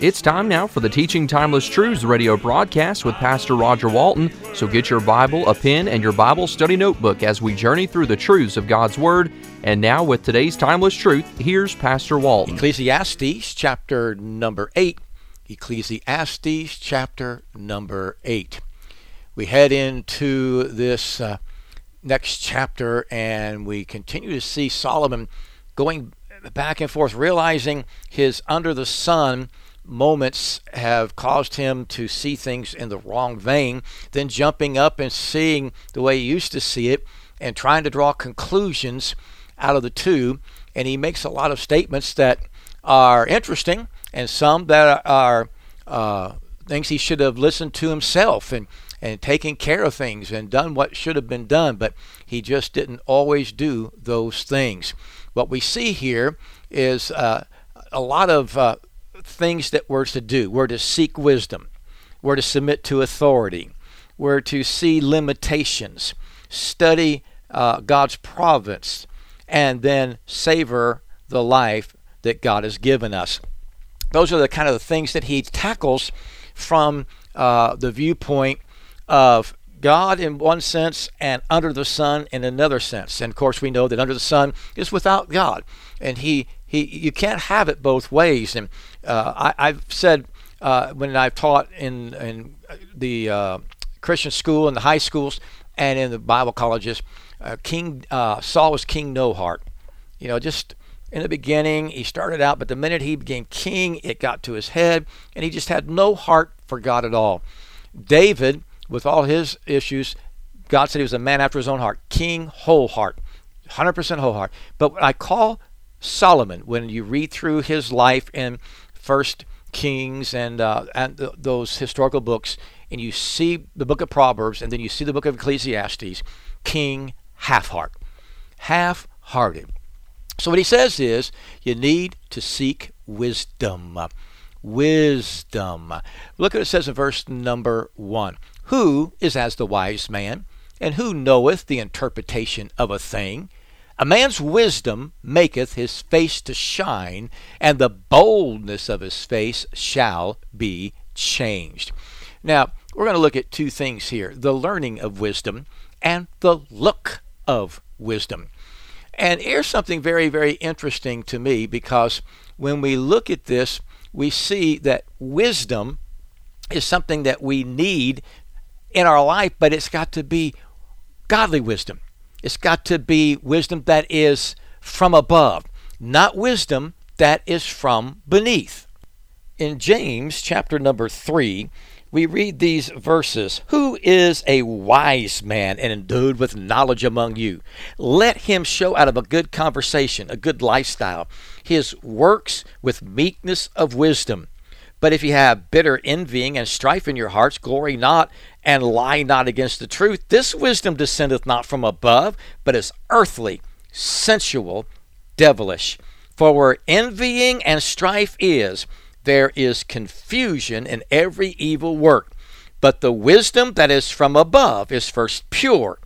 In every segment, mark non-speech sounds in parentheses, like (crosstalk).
It's time now for the Teaching Timeless Truths radio broadcast with Pastor Roger Walton. So get your Bible, a pen, and your Bible study notebook as we journey through the truths of God's Word. And now, with today's timeless truth, here's Pastor Walton. Ecclesiastes chapter number 8. Ecclesiastes chapter number 8. We head into this uh, next chapter and we continue to see Solomon going back and forth, realizing his under the sun moments have caused him to see things in the wrong vein, then jumping up and seeing the way he used to see it and trying to draw conclusions out of the two. And he makes a lot of statements that are interesting and some that are uh, things he should have listened to himself and, and taken care of things and done what should have been done, but he just didn't always do those things. What we see here is uh, a lot of uh, things that we're to do. We're to seek wisdom, we're to submit to authority, we're to see limitations, study uh, God's providence, and then savor the life that God has given us. Those are the kind of the things that he tackles from uh, the viewpoint of God in one sense and under the sun in another sense. And of course, we know that under the sun is without God, and he he you can't have it both ways. And uh, I, have said uh, when I've taught in in the uh, Christian school and the high schools and in the Bible colleges, uh, King uh, Saul was King No Heart. You know, just in the beginning, he started out, but the minute he became king, it got to his head, and he just had no heart for God at all. David, with all his issues, God said he was a man after his own heart, king whole heart, 100% whole heart. But I call Solomon, when you read through his life in First Kings and uh, and th- those historical books, and you see the book of Proverbs, and then you see the book of Ecclesiastes, King half heart, half hearted. So what he says is you need to seek wisdom. Wisdom. Look at what it says in verse number one. Who is as the wise man, and who knoweth the interpretation of a thing? A man's wisdom maketh his face to shine, and the boldness of his face shall be changed. Now, we're going to look at two things here the learning of wisdom and the look of wisdom. And here's something very, very interesting to me because when we look at this, we see that wisdom is something that we need in our life, but it's got to be godly wisdom. It's got to be wisdom that is from above, not wisdom that is from beneath. In James chapter number 3, we read these verses Who is a wise man and endued with knowledge among you? Let him show out of a good conversation, a good lifestyle, his works with meekness of wisdom. But if you have bitter envying and strife in your hearts, glory not and lie not against the truth. This wisdom descendeth not from above, but is earthly, sensual, devilish. For where envying and strife is, there is confusion in every evil work. But the wisdom that is from above is first pure,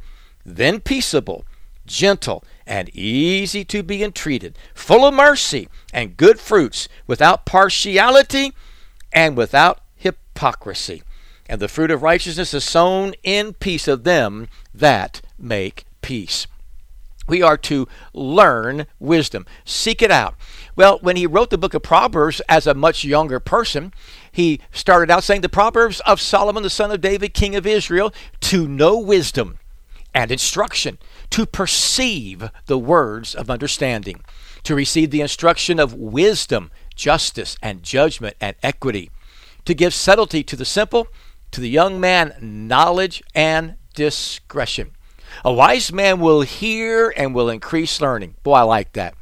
then peaceable, gentle, and easy to be entreated, full of mercy and good fruits, without partiality and without hypocrisy. And the fruit of righteousness is sown in peace of them that make peace. We are to learn wisdom, seek it out. Well, when he wrote the book of Proverbs as a much younger person, he started out saying the Proverbs of Solomon, the son of David, king of Israel, to know wisdom and instruction, to perceive the words of understanding, to receive the instruction of wisdom, justice and judgment and equity, to give subtlety to the simple, to the young man knowledge and discretion. A wise man will hear and will increase learning. Boy, I like that.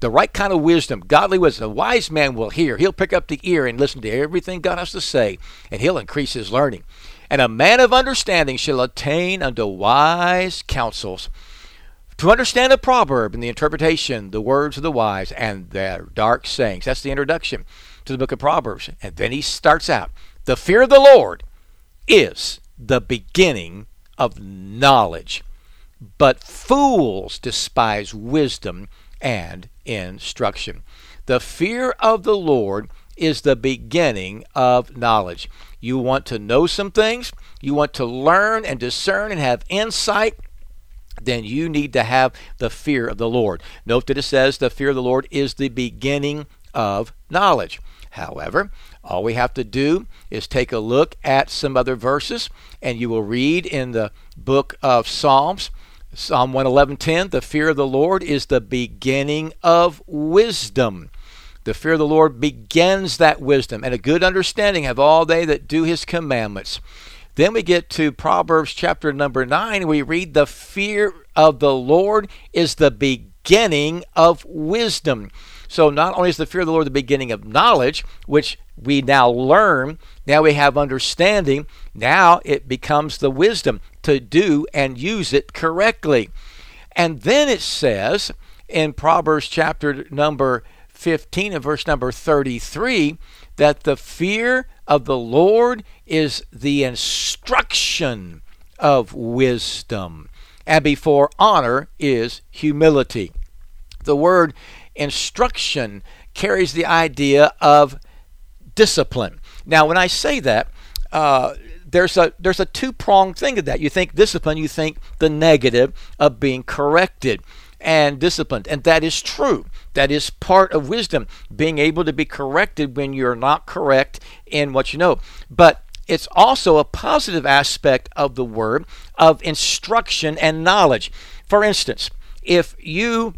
The right kind of wisdom, godly wisdom. A wise man will hear. He'll pick up the ear and listen to everything God has to say, and he'll increase his learning. And a man of understanding shall attain unto wise counsels. To understand a proverb and the interpretation, the words of the wise, and their dark sayings. That's the introduction to the book of Proverbs. And then he starts out The fear of the Lord is the beginning of knowledge, but fools despise wisdom and instruction. The fear of the Lord is the beginning of knowledge. You want to know some things, you want to learn and discern and have insight, then you need to have the fear of the Lord. Note that it says the fear of the Lord is the beginning of knowledge. However, all we have to do is take a look at some other verses, and you will read in the book of Psalms, Psalm 111:10, the fear of the Lord is the beginning of wisdom. The fear of the Lord begins that wisdom, and a good understanding have all they that do his commandments. Then we get to Proverbs chapter number 9. We read, The fear of the Lord is the beginning of wisdom. So not only is the fear of the Lord the beginning of knowledge, which we now learn, now we have understanding, now it becomes the wisdom to do and use it correctly. And then it says in Proverbs chapter number 15 and verse number 33 that the fear of the Lord is the instruction of wisdom, and before honor is humility. The word instruction carries the idea of discipline. Now, when I say that, uh, there's a there's a two pronged thing of that. You think discipline, you think the negative of being corrected and disciplined, and that is true. That is part of wisdom, being able to be corrected when you're not correct in what you know. But it's also a positive aspect of the word of instruction and knowledge. For instance, if you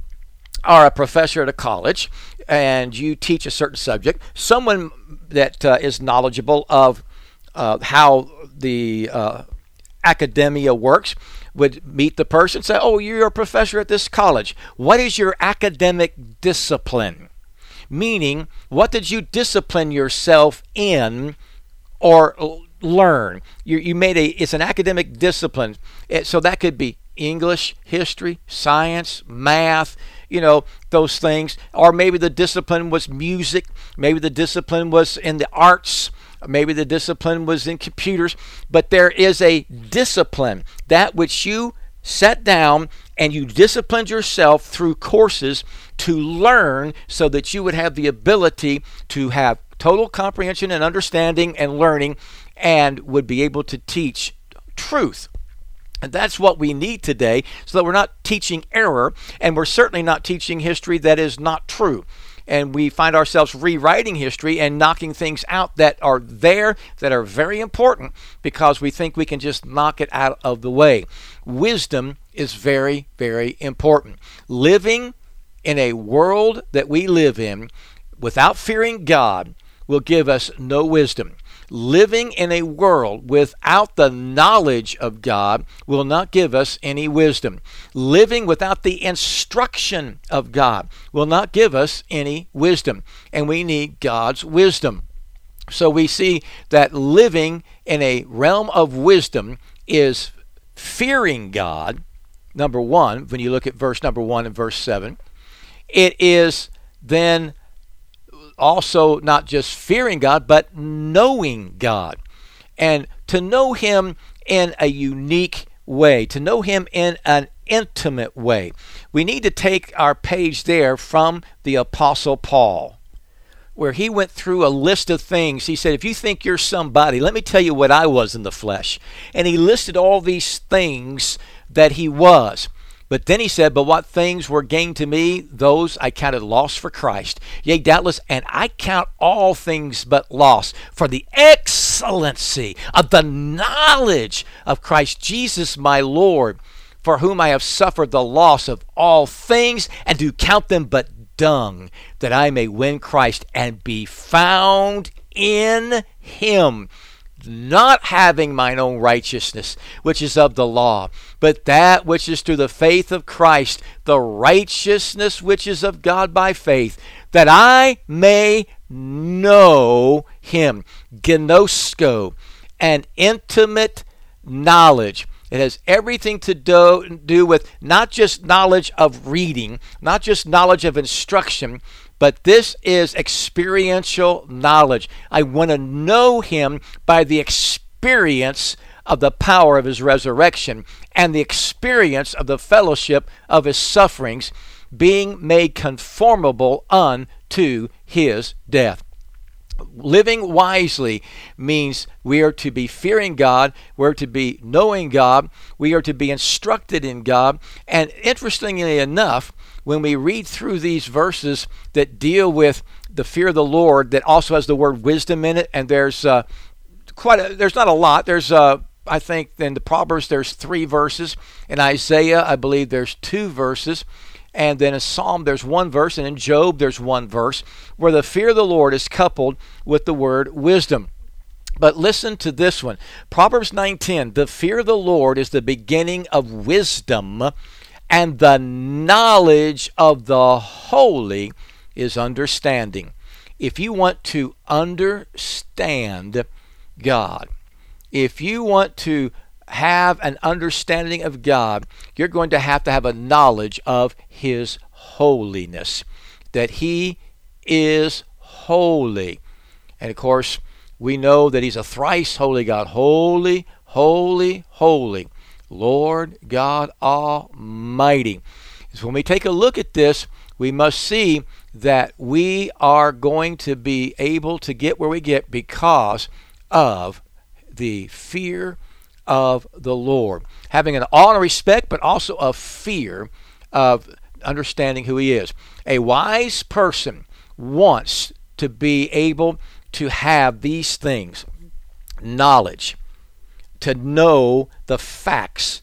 are a professor at a college and you teach a certain subject, someone that uh, is knowledgeable of uh, how the uh, academia works would meet the person say, Oh, you're a professor at this college. What is your academic discipline? Meaning, what did you discipline yourself in or learn? You, you made a, it's an academic discipline. So that could be English, history, science, math, you know, those things. Or maybe the discipline was music, maybe the discipline was in the arts, maybe the discipline was in computers, but there is a discipline, that which you set down and you disciplined yourself through courses to learn so that you would have the ability to have total comprehension and understanding and learning and would be able to teach truth. And that's what we need today so that we're not teaching error and we're certainly not teaching history that is not true. And we find ourselves rewriting history and knocking things out that are there that are very important because we think we can just knock it out of the way. Wisdom is very, very important. Living in a world that we live in without fearing God will give us no wisdom. Living in a world without the knowledge of God will not give us any wisdom. Living without the instruction of God will not give us any wisdom. And we need God's wisdom. So we see that living in a realm of wisdom is fearing God, number one, when you look at verse number one and verse seven. It is then also not just fearing God, but knowing God. And to know Him in a unique way, to know Him in an intimate way. We need to take our page there from the Apostle Paul, where he went through a list of things. He said, If you think you're somebody, let me tell you what I was in the flesh. And he listed all these things that he was. But then he said, But what things were gained to me, those I counted loss for Christ. Yea, doubtless, and I count all things but loss for the excellency of the knowledge of Christ Jesus my Lord, for whom I have suffered the loss of all things, and do count them but dung, that I may win Christ and be found in him not having mine own righteousness, which is of the law, but that which is through the faith of Christ, the righteousness which is of God by faith, that I may know him. Gnosko, an intimate knowledge. It has everything to do, do with not just knowledge of reading, not just knowledge of instruction, but this is experiential knowledge. I want to know him by the experience of the power of his resurrection and the experience of the fellowship of his sufferings, being made conformable unto his death. Living wisely means we are to be fearing God, we're to be knowing God, we are to be instructed in God, and interestingly enough, when we read through these verses that deal with the fear of the Lord, that also has the word wisdom in it, and there's uh, quite a, there's not a lot. There's uh, I think in the Proverbs there's three verses. In Isaiah, I believe there's two verses. And then in Psalm, there's one verse, and in Job, there's one verse where the fear of the Lord is coupled with the word wisdom. But listen to this one Proverbs 9:10 The fear of the Lord is the beginning of wisdom, and the knowledge of the holy is understanding. If you want to understand God, if you want to have an understanding of God, you're going to have to have a knowledge of His holiness, that He is holy. And of course, we know that He's a thrice holy God. Holy, holy, holy. Lord God Almighty. So when we take a look at this, we must see that we are going to be able to get where we get because of the fear of the Lord. Having an awe and respect, but also a fear of understanding who He is. A wise person wants to be able to have these things knowledge, to know the facts,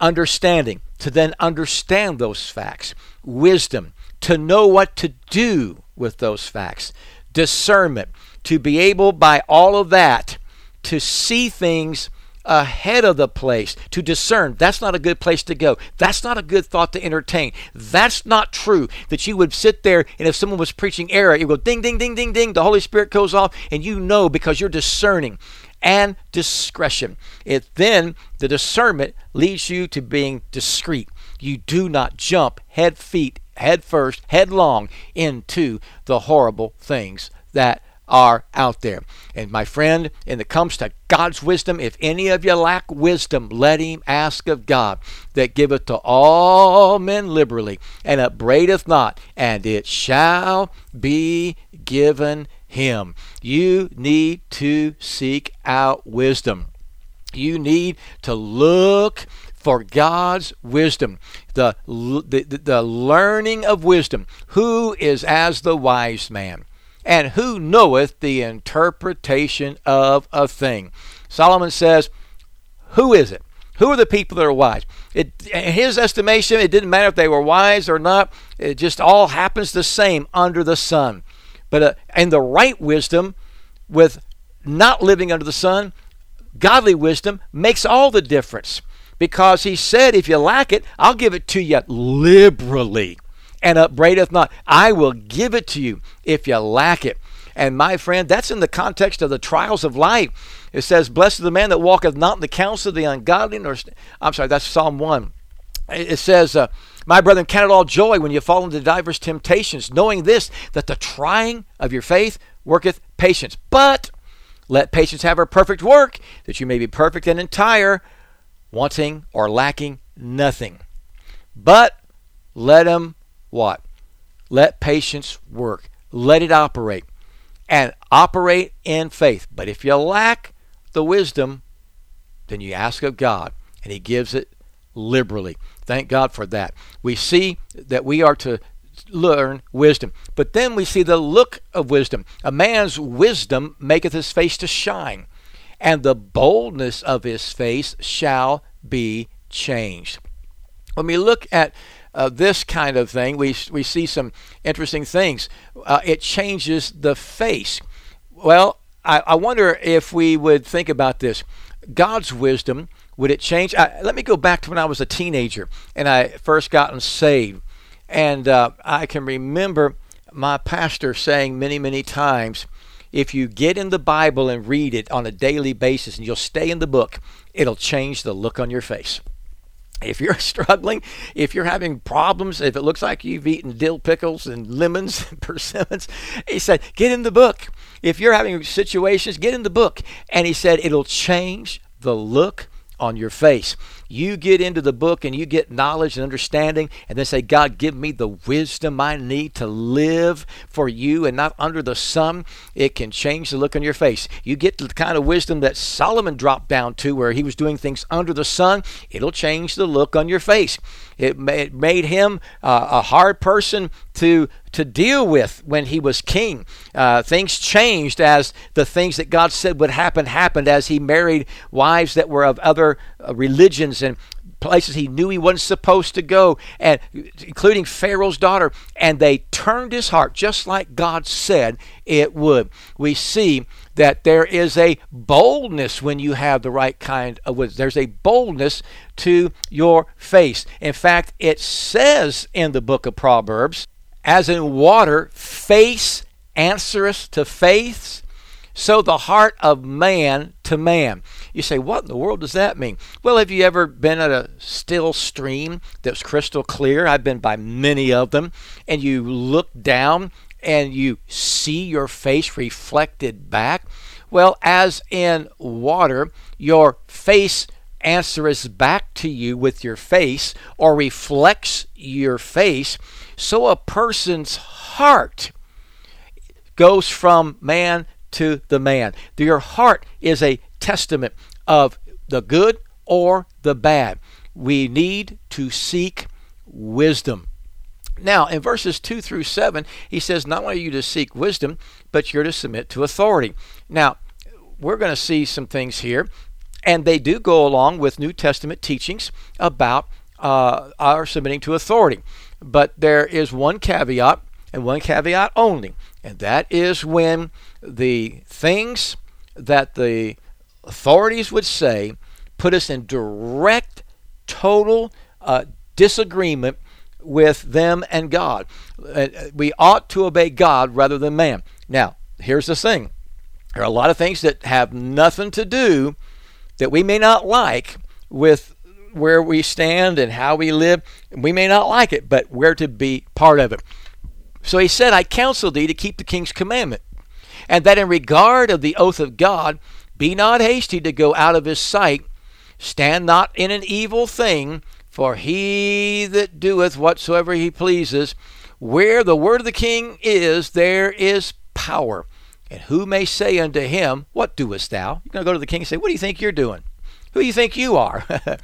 understanding, to then understand those facts, wisdom, to know what to do with those facts, discernment, to be able by all of that to see things ahead of the place to discern that's not a good place to go. That's not a good thought to entertain. That's not true. That you would sit there and if someone was preaching error, you go ding, ding, ding, ding, ding. The Holy Spirit goes off and you know because you're discerning and discretion. It then the discernment leads you to being discreet. You do not jump head feet head first, headlong into the horrible things that are out there. And my friend, when it comes to God's wisdom, if any of you lack wisdom, let him ask of God that giveth to all men liberally and upbraideth not, and it shall be given him. You need to seek out wisdom. You need to look for God's wisdom, the, the, the learning of wisdom. Who is as the wise man? And who knoweth the interpretation of a thing? Solomon says, Who is it? Who are the people that are wise? It, in his estimation, it didn't matter if they were wise or not. It just all happens the same under the sun. But uh, and the right wisdom, with not living under the sun, godly wisdom makes all the difference. Because he said, if you lack it, I'll give it to you liberally and upbraideth not. I will give it to you if you lack it. And my friend, that's in the context of the trials of life. It says, Blessed is the man that walketh not in the counsel of the ungodly, nor I'm sorry, that's Psalm 1. It says, uh, My brethren, count it all joy when you fall into divers temptations, knowing this, that the trying of your faith worketh patience. But let patience have her perfect work, that you may be perfect and entire, wanting or lacking nothing. But let him what? Let patience work. Let it operate. And operate in faith. But if you lack the wisdom, then you ask of God, and He gives it liberally. Thank God for that. We see that we are to learn wisdom. But then we see the look of wisdom. A man's wisdom maketh his face to shine, and the boldness of his face shall be changed. When we look at uh, this kind of thing, we, we see some interesting things. Uh, it changes the face. Well, I, I wonder if we would think about this. God's wisdom, would it change? I, let me go back to when I was a teenager and I first gotten saved. And uh, I can remember my pastor saying many, many times, if you get in the Bible and read it on a daily basis and you'll stay in the book, it'll change the look on your face. If you're (laughs) struggling, if you're having problems, if it looks like you've eaten dill pickles and lemons and (laughs) persimmons, he said, get in the book. If you're having situations, get in the book. And he said, it'll change the look on your face. You get into the book and you get knowledge and understanding, and then say, God, give me the wisdom I need to live for you and not under the sun. It can change the look on your face. You get the kind of wisdom that Solomon dropped down to, where he was doing things under the sun, it'll change the look on your face. It made him uh, a hard person to to deal with when he was king. Uh, things changed as the things that God said would happen happened as he married wives that were of other uh, and places he knew he wasn't supposed to go, and including Pharaoh's daughter, and they turned his heart just like God said it would. We see that there is a boldness when you have the right kind of wisdom. There's a boldness to your face. In fact, it says in the book of Proverbs, as in water, face answereth to face, so the heart of man to man. You say, what in the world does that mean? Well, have you ever been at a still stream that's crystal clear? I've been by many of them, and you look down and you see your face reflected back. Well, as in water, your face answers back to you with your face or reflects your face. So a person's heart goes from man to the man. Your heart is a testament of the good or the bad. We need to seek wisdom. Now, in verses 2 through 7, he says, Not only are you to seek wisdom, but you're to submit to authority. Now, we're going to see some things here, and they do go along with New Testament teachings about uh, our submitting to authority. But there is one caveat, and one caveat only, and that is when the things that the authorities would say put us in direct, total uh, disagreement with them and God. Uh, we ought to obey God rather than man. Now, here's the thing there are a lot of things that have nothing to do that we may not like with where we stand and how we live. We may not like it, but we're to be part of it. So he said, I counsel thee to keep the king's commandment, and that in regard of the oath of God, be not hasty to go out of his sight. Stand not in an evil thing, for he that doeth whatsoever he pleases, where the word of the king is, there is power. And who may say unto him, What doest thou? You're going to go to the king and say, What do you think you're doing? Who do you think you are? (laughs)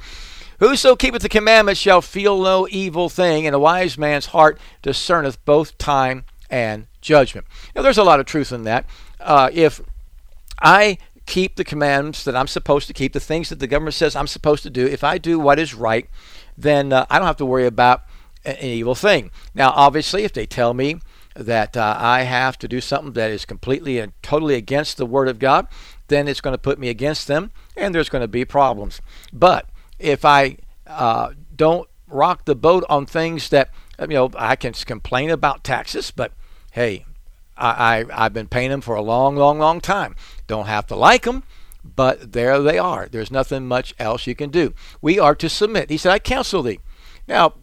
Whoso keepeth the commandments shall feel no evil thing, and a wise man's heart discerneth both time and judgment. Now, there's a lot of truth in that. Uh, if I keep the commandments that I'm supposed to keep, the things that the government says I'm supposed to do, if I do what is right, then uh, I don't have to worry about an evil thing. Now, obviously, if they tell me that uh, I have to do something that is completely and totally against the Word of God, then it's going to put me against them, and there's going to be problems. But if I uh, don't rock the boat on things that you know, I can complain about taxes, but hey, I, I I've been paying them for a long, long, long time. Don't have to like them, but there they are. There's nothing much else you can do. We are to submit. He said, I counsel thee. Now,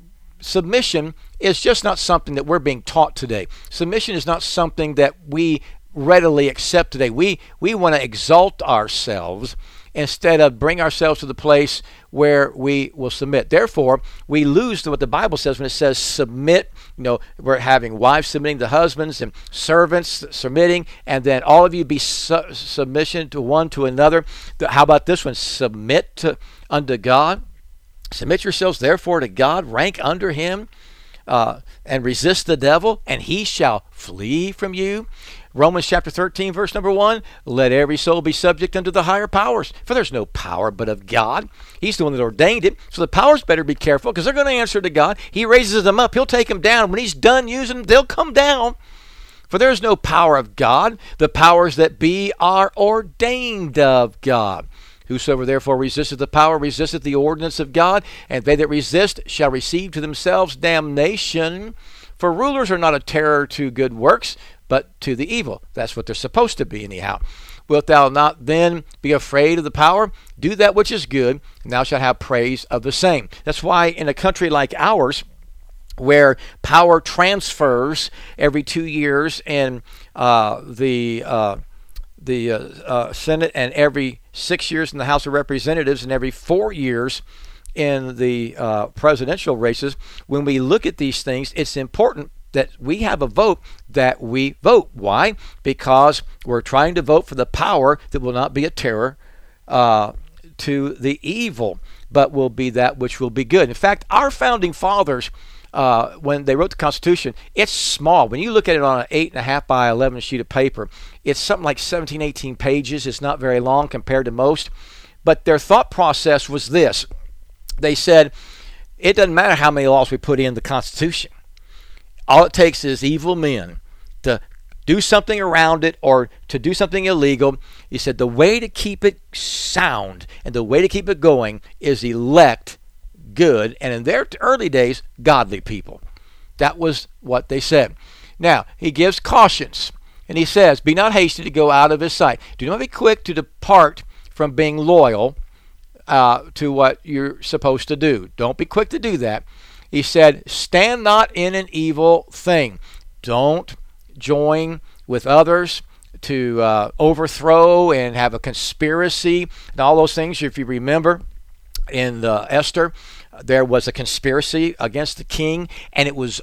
submission is just not something that we're being taught today. Submission is not something that we readily accept today. We we want to exalt ourselves instead of bring ourselves to the place where we will submit. Therefore, we lose what the Bible says when it says submit. You know, we're having wives submitting to husbands and servants submitting, and then all of you be su- submission to one to another. How about this one? Submit to unto God. Submit yourselves therefore to God. Rank under Him. uh, and resist the devil, and he shall flee from you. Romans chapter 13, verse number 1 Let every soul be subject unto the higher powers, for there's no power but of God. He's the one that ordained it. So the powers better be careful because they're going to answer to God. He raises them up, He'll take them down. When He's done using them, they'll come down. For there is no power of God. The powers that be are ordained of God. Whosoever therefore resisteth the power resisteth the ordinance of God, and they that resist shall receive to themselves damnation. For rulers are not a terror to good works, but to the evil. That's what they're supposed to be, anyhow. Wilt thou not then be afraid of the power? Do that which is good, and thou shalt have praise of the same. That's why in a country like ours, where power transfers every two years in uh, the uh, the uh, uh, Senate and every six years in the House of Representatives and every four years in the uh, presidential races. When we look at these things, it's important that we have a vote that we vote. Why? Because we're trying to vote for the power that will not be a terror uh, to the evil, but will be that which will be good. In fact, our founding fathers uh, when they wrote the Constitution, it's small. When you look at it on an 8.5 by 11 sheet of paper, it's something like 17, 18 pages. It's not very long compared to most. But their thought process was this they said, it doesn't matter how many laws we put in the Constitution. All it takes is evil men to do something around it or to do something illegal. He said the way to keep it sound and the way to keep it going is elect good, and in their early days, godly people. That was what they said. Now, he gives cautions, and he says, Be not hasty to go out of his sight. Do not be quick to depart from being loyal uh, to what you're supposed to do. Don't be quick to do that. He said, Stand not in an evil thing. Don't join with others to uh, overthrow and have a conspiracy and all those things. If you remember in uh, Esther, there was a conspiracy against the king, and it was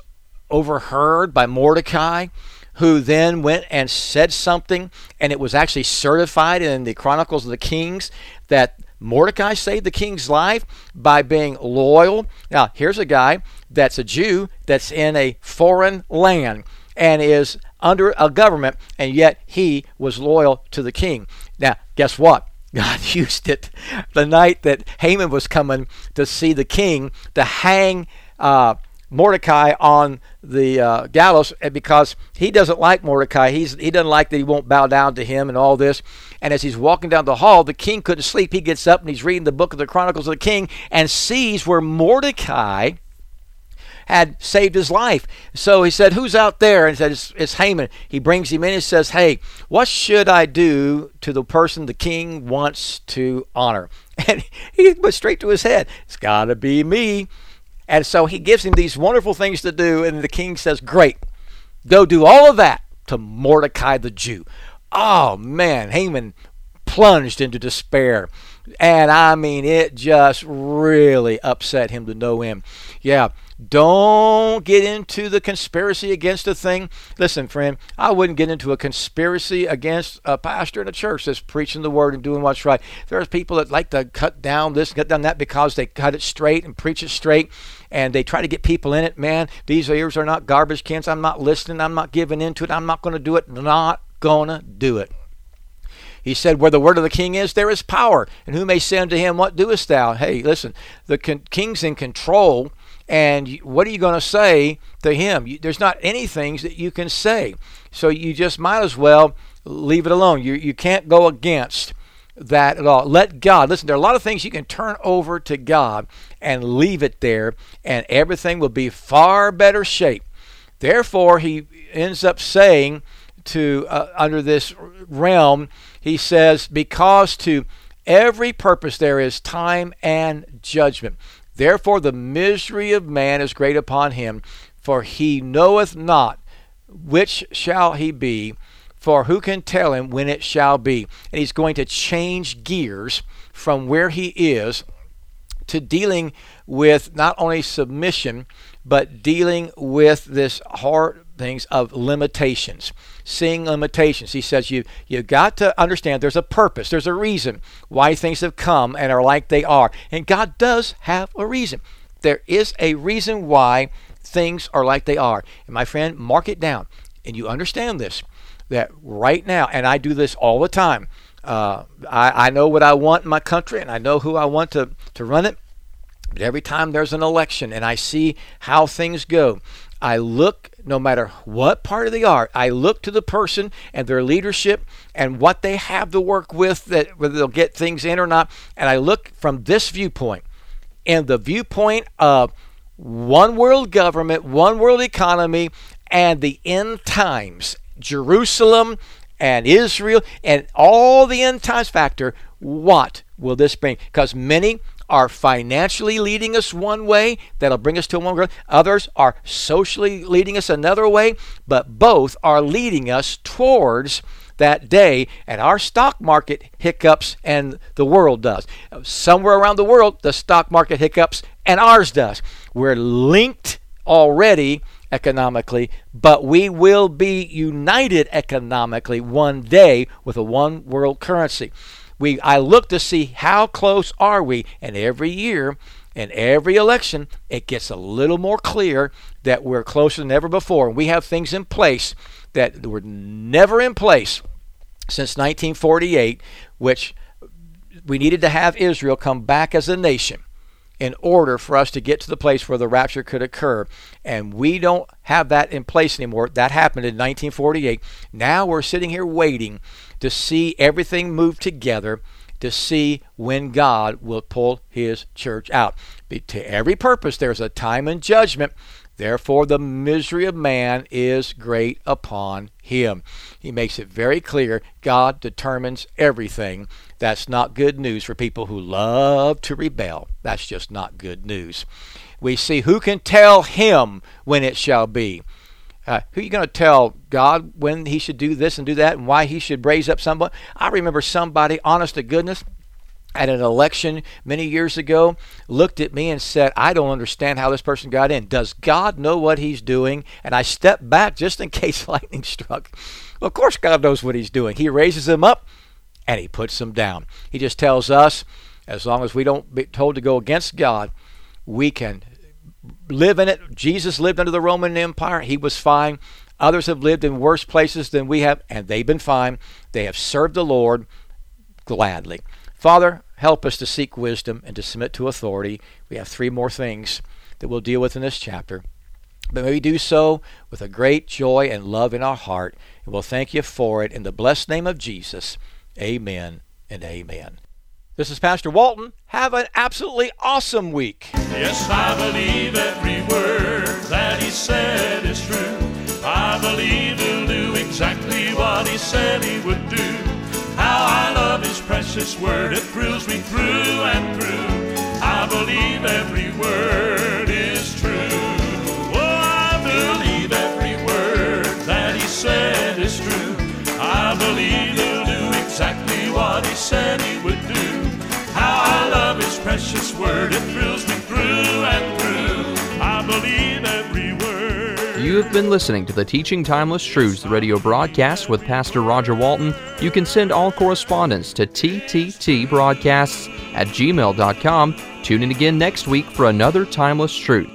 overheard by Mordecai, who then went and said something, and it was actually certified in the Chronicles of the Kings that Mordecai saved the king's life by being loyal. Now, here's a guy that's a Jew that's in a foreign land and is under a government, and yet he was loyal to the king. Now, guess what? (laughs) God used it the night that Haman was coming to see the king to hang uh, Mordecai on the uh, gallows because he doesn't like Mordecai. He's, he doesn't like that he won't bow down to him and all this. And as he's walking down the hall, the king couldn't sleep. He gets up and he's reading the book of the Chronicles of the King and sees where Mordecai had saved his life. So he said, Who's out there? And he said, It's, it's Haman. He brings him in and says, Hey, what should I do to the person the king wants to honor? (laughs) And he went straight to his head. It's got to be me. And so he gives him these wonderful things to do. And the king says, Great, go do all of that to Mordecai the Jew. Oh, man, Haman plunged into despair. And I mean, it just really upset him to no end. Yeah, don't get into the conspiracy against a thing. Listen, friend, I wouldn't get into a conspiracy against a pastor in a church that's preaching the word and doing what's right. There's people that like to cut down this, cut down that because they cut it straight and preach it straight and they try to get people in it. Man, these ears are not garbage cans. I'm not listening. I'm not giving into it. I'm not going to do it. Not going to do it. He said, Where the word of the king is, there is power. And who may say unto him, What doest thou? Hey, listen, the con- king's in control and what are you going to say to him? You, there's not any things that you can say. So you just might as well leave it alone. You, you can't go against that at all. Let God, listen, there are a lot of things you can turn over to God and leave it there, and everything will be far better shape. Therefore, he ends up saying to, uh, under this realm, he says, because to every purpose there is time and judgment. Therefore, the misery of man is great upon him, for he knoweth not which shall he be, for who can tell him when it shall be? And he's going to change gears from where he is to dealing with not only submission, but dealing with this hard things of limitations seeing limitations he says you you got to understand there's a purpose there's a reason why things have come and are like they are and god does have a reason there is a reason why things are like they are. And my friend, mark it down. And you understand this that right now, and I do this all the time. Uh, I, I know what I want in my country, and I know who I want to, to run it. But every time there's an election and I see how things go, I look, no matter what part of the art, I look to the person and their leadership and what they have to work with, that whether they'll get things in or not. And I look from this viewpoint, and the viewpoint of one world government, one world economy, and the end times, Jerusalem and Israel, and all the end times factor. What will this bring? Because many are financially leading us one way that'll bring us to one growth. Others are socially leading us another way, but both are leading us towards that day. And our stock market hiccups and the world does. Somewhere around the world, the stock market hiccups and ours does. We're linked already economically, but we will be united economically one day with a one world currency we I look to see how close are we, and every year and every election it gets a little more clear that we're closer than ever before. And we have things in place that were never in place since 1948, which we needed to have Israel come back as a nation in order for us to get to the place where the rapture could occur. And we don't have that in place anymore. That happened in 1948. Now we're sitting here waiting to see everything move together to see when God will pull his church out. To every purpose, there's a time and judgment. Therefore, the misery of man is great upon him. He makes it very clear God determines everything. That's not good news for people who love to rebel. That's just not good news. We see who can tell him when it shall be. Uh, who are you going to tell God when he should do this and do that and why he should raise up somebody? I remember somebody, honest to goodness, at an election many years ago looked at me and said, I don't understand how this person got in. Does God know what he's doing? And I stepped back just in (laughs) case lightning struck. Well, of course, God knows what he's doing. He raises them up and he puts them down. He just tells us, as long as we don't be told to go against God, we can live in it. Jesus lived under the Roman Empire. He was fine. Others have lived in worse places than we have, and they've been fine. They have served the Lord gladly. Father, help us to seek wisdom and to submit to authority. We have three more things that we'll deal with in this chapter. But may we do so with a great joy and love in our heart. And we'll thank you for it. In the blessed name of Jesus, amen and amen. This is Pastor Walton. Have an absolutely awesome week. Yes, I believe every word that he said is true. I believe he'll do exactly what he said he would do. How I love his precious word, it thrills me through and through. I believe every word is true. Oh, I believe every word that he said is true. I believe he'll do exactly what he said he would do. Precious word, it thrills me through and through. I believe every word. You have been listening to the Teaching Timeless Truths radio broadcast with Pastor Roger Walton. You can send all correspondence to tttbroadcasts at gmail.com. Tune in again next week for another Timeless Truth.